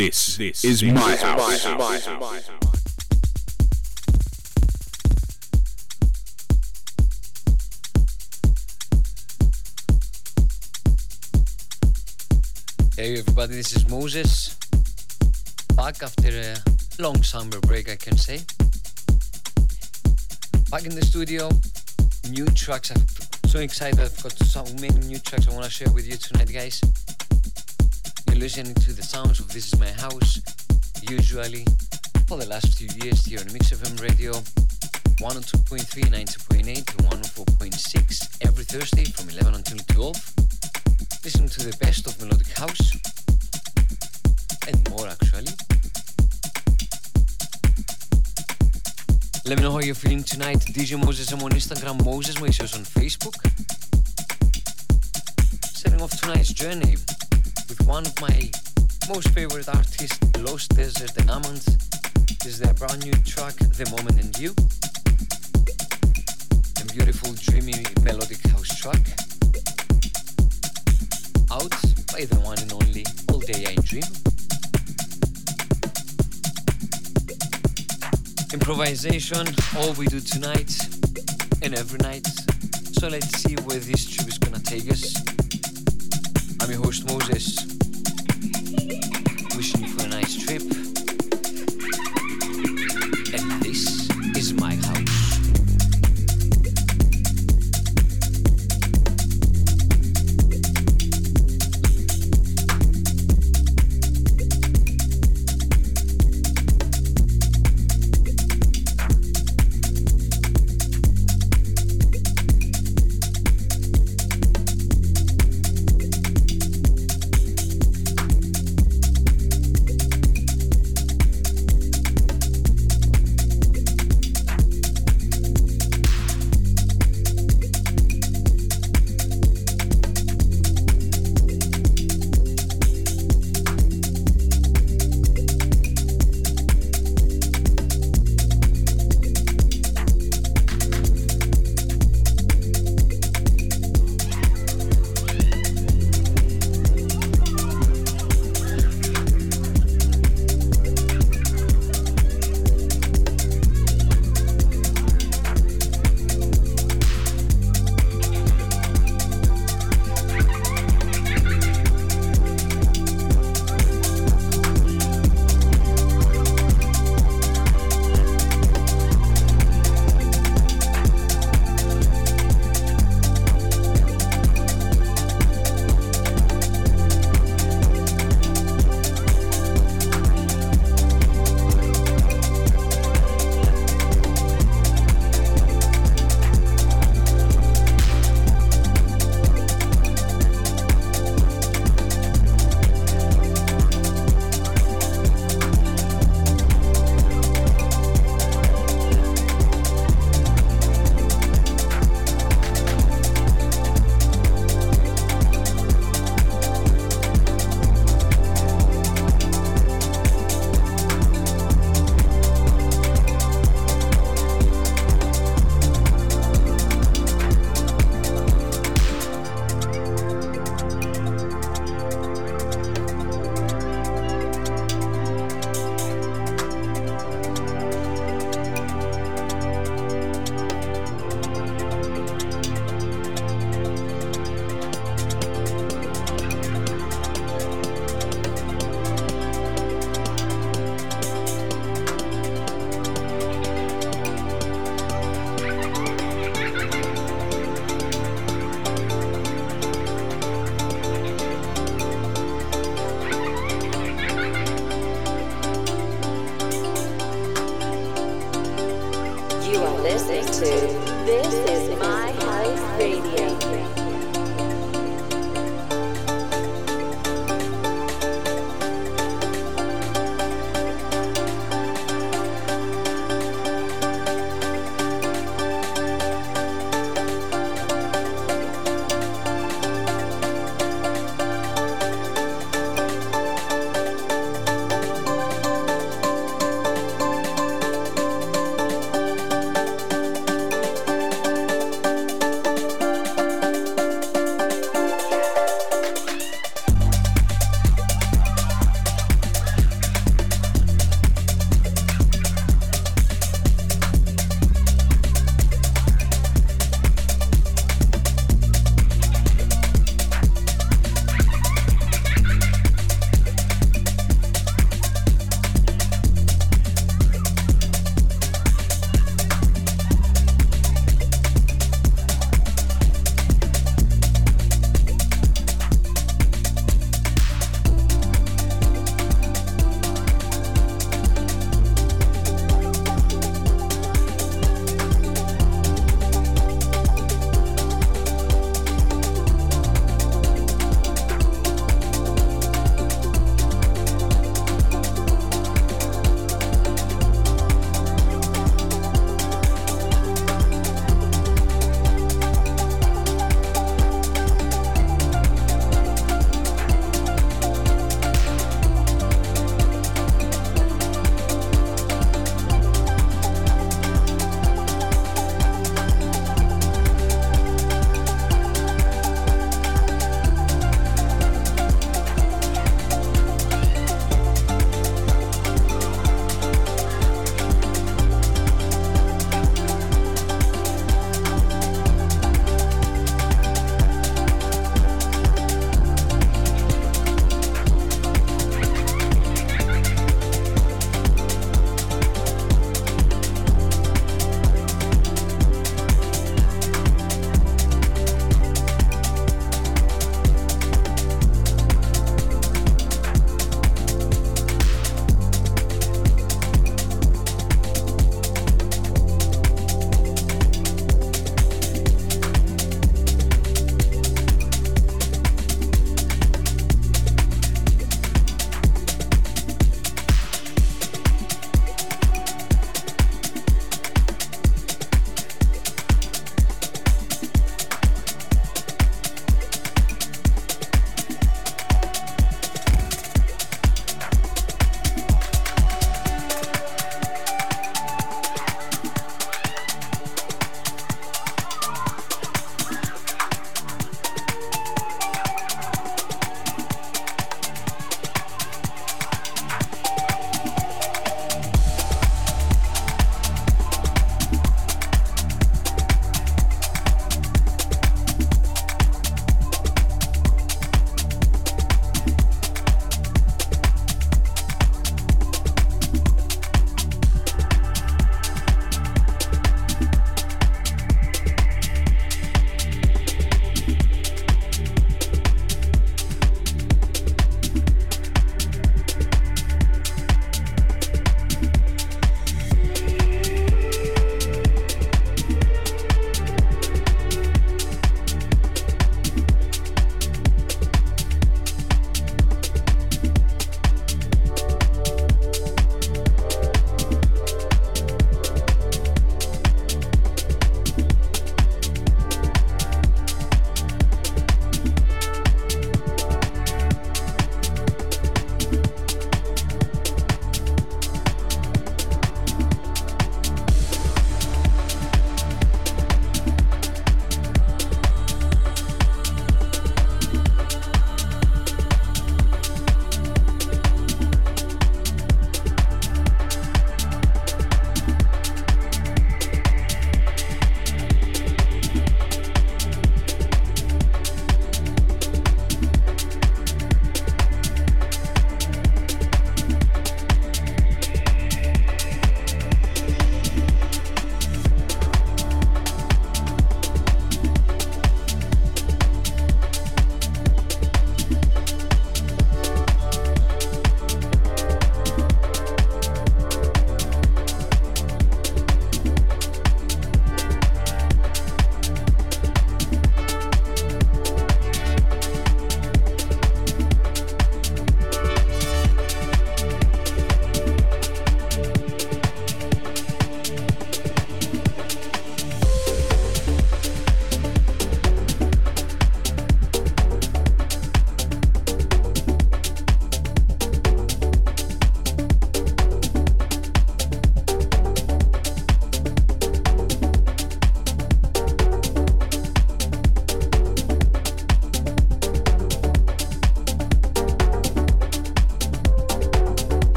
This, this is my house. My house. Hey everybody, this is Moses. Back after a long summer break, I can say. Back in the studio, new tracks. I'm so excited. I've got so many new tracks I want to share with you tonight, guys. Listening to the sounds of This Is My House, usually for the last few years here on Mix FM Radio 102.3, 90.8, and 104.6 every Thursday from 11 until 12 listen to the best of melodic house and more actually. Let me know how you're feeling tonight. DJ Moses I'm on Instagram, Moses Moises on Facebook. Setting off tonight's journey with one of my most favorite artists, Lost Desert and Amand. This is their brand new track, The Moment and You. A beautiful, dreamy, melodic house track out by the one and only All Day I Dream. Improvisation, all we do tonight and every night. So let's see where this trip is gonna take us. Host Moses.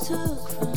took from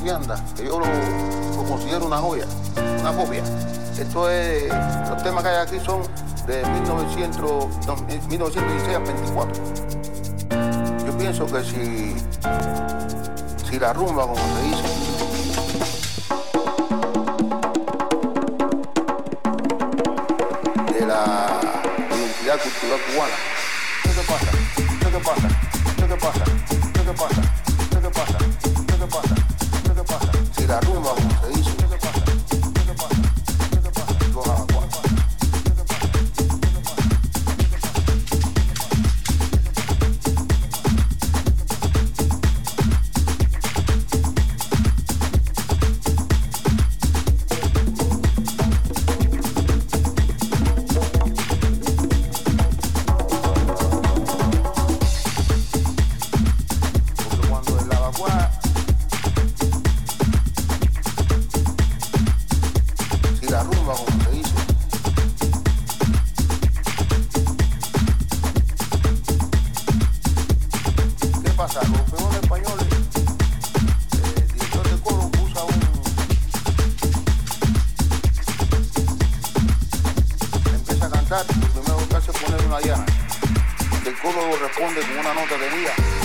Que yo lo, considero una joya, una copia. Esto es, los temas que hay aquí son de 1900, no, 1916 a 24. Yo pienso que si, si la rumba, como se dice, de la identidad cultural cubana, ¿qué pasa? ¿Qué pasa? buscar, primero buscar es pues, poner una llana. El coro responde con una nota de vida.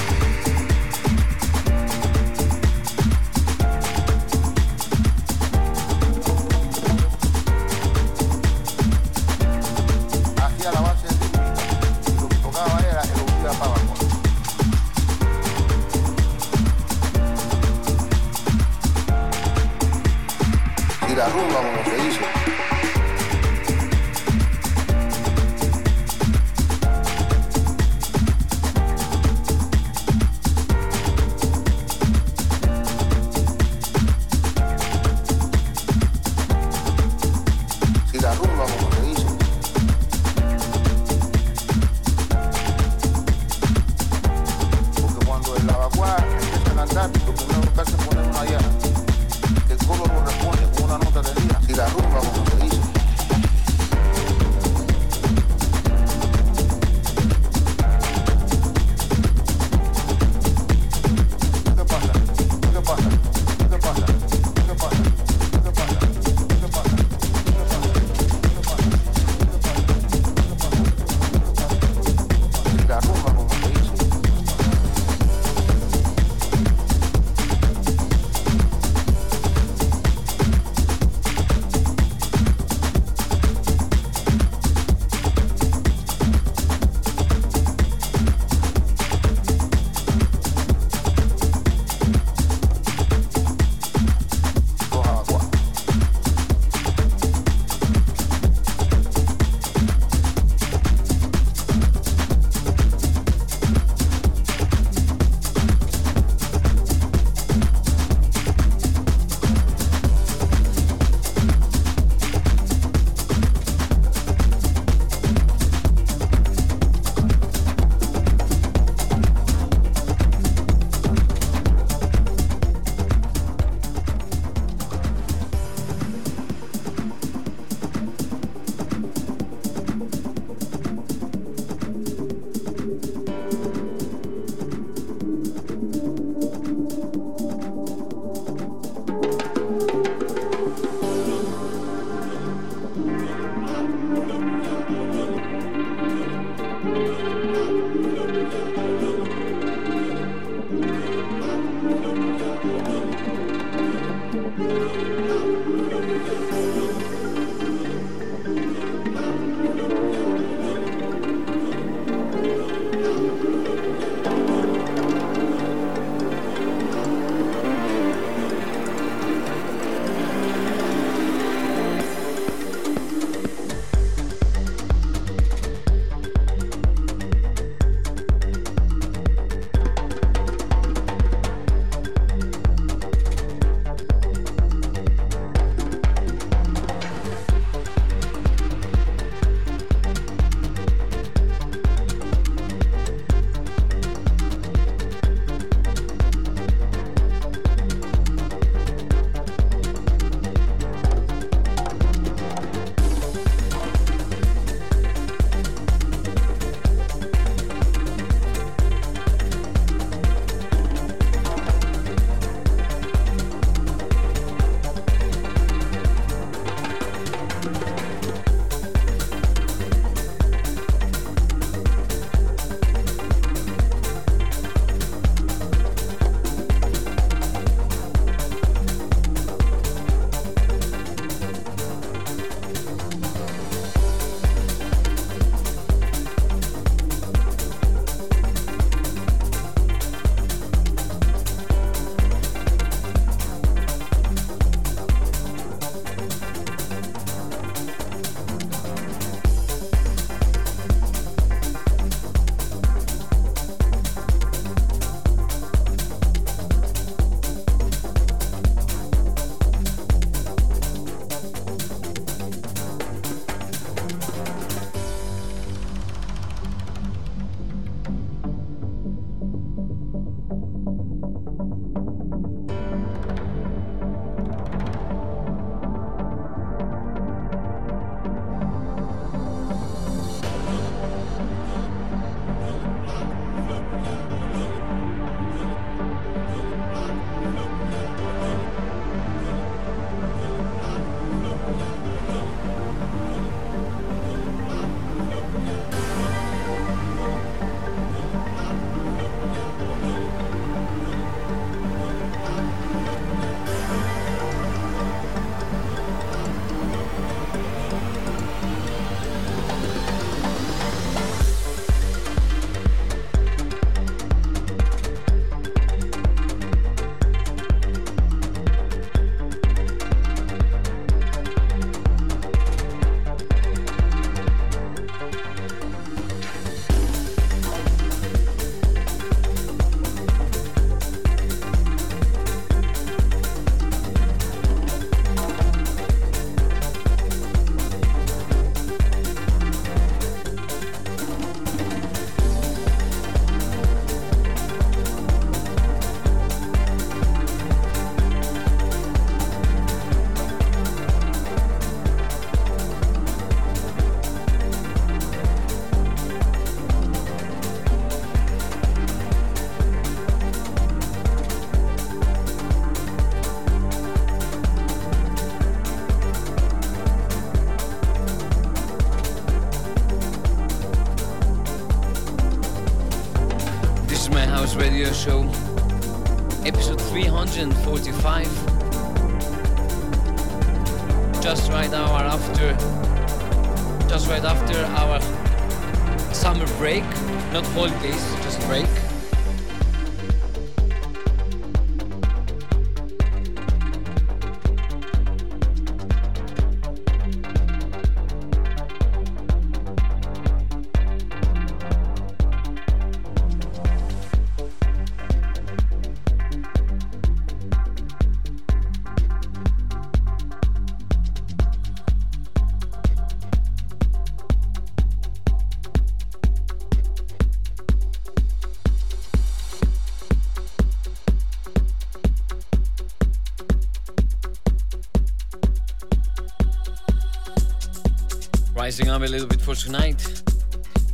Rising up a little bit for tonight.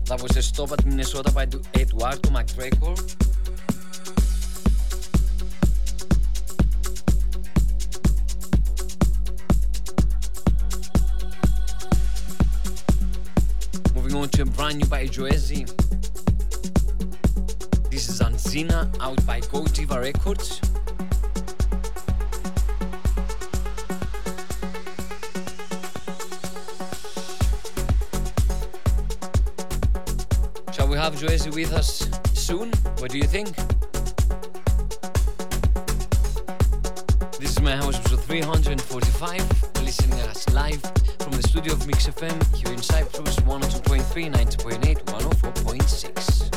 That was a stop at Minnesota by Eduardo McGregor. Moving on to a brand new by Joezi. This is Anzina out by Godiva Records. Joezi with us soon? What do you think? This is my house episode 345, listening to us live from the studio of Mix FM here in Cyprus, 102.3, 90.8, 104.6.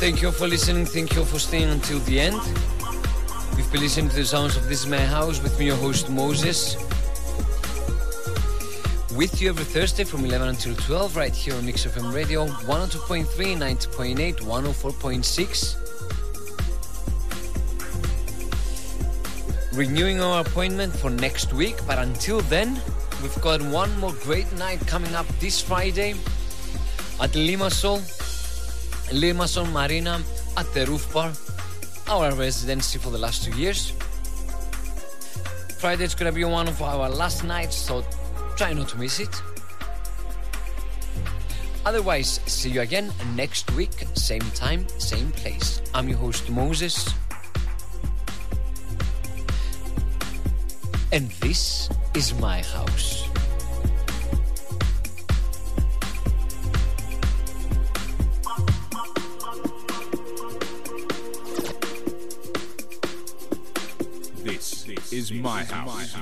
Thank you for listening. Thank you for staying until the end. You've been listening to the sounds of This Is My House with me, your host Moses. With you every Thursday from 11 until 12, right here on Mix FM Radio 102.3, 90.8, 104.6. Renewing our appointment for next week, but until then, we've got one more great night coming up this Friday at Limassol Limassol Marina at the Roof Bar, our residency for the last two years. Friday is gonna be one of our last nights, so try not to miss it. Otherwise, see you again next week, same time, same place. I'm your host Moses. And this is my house. This is my house.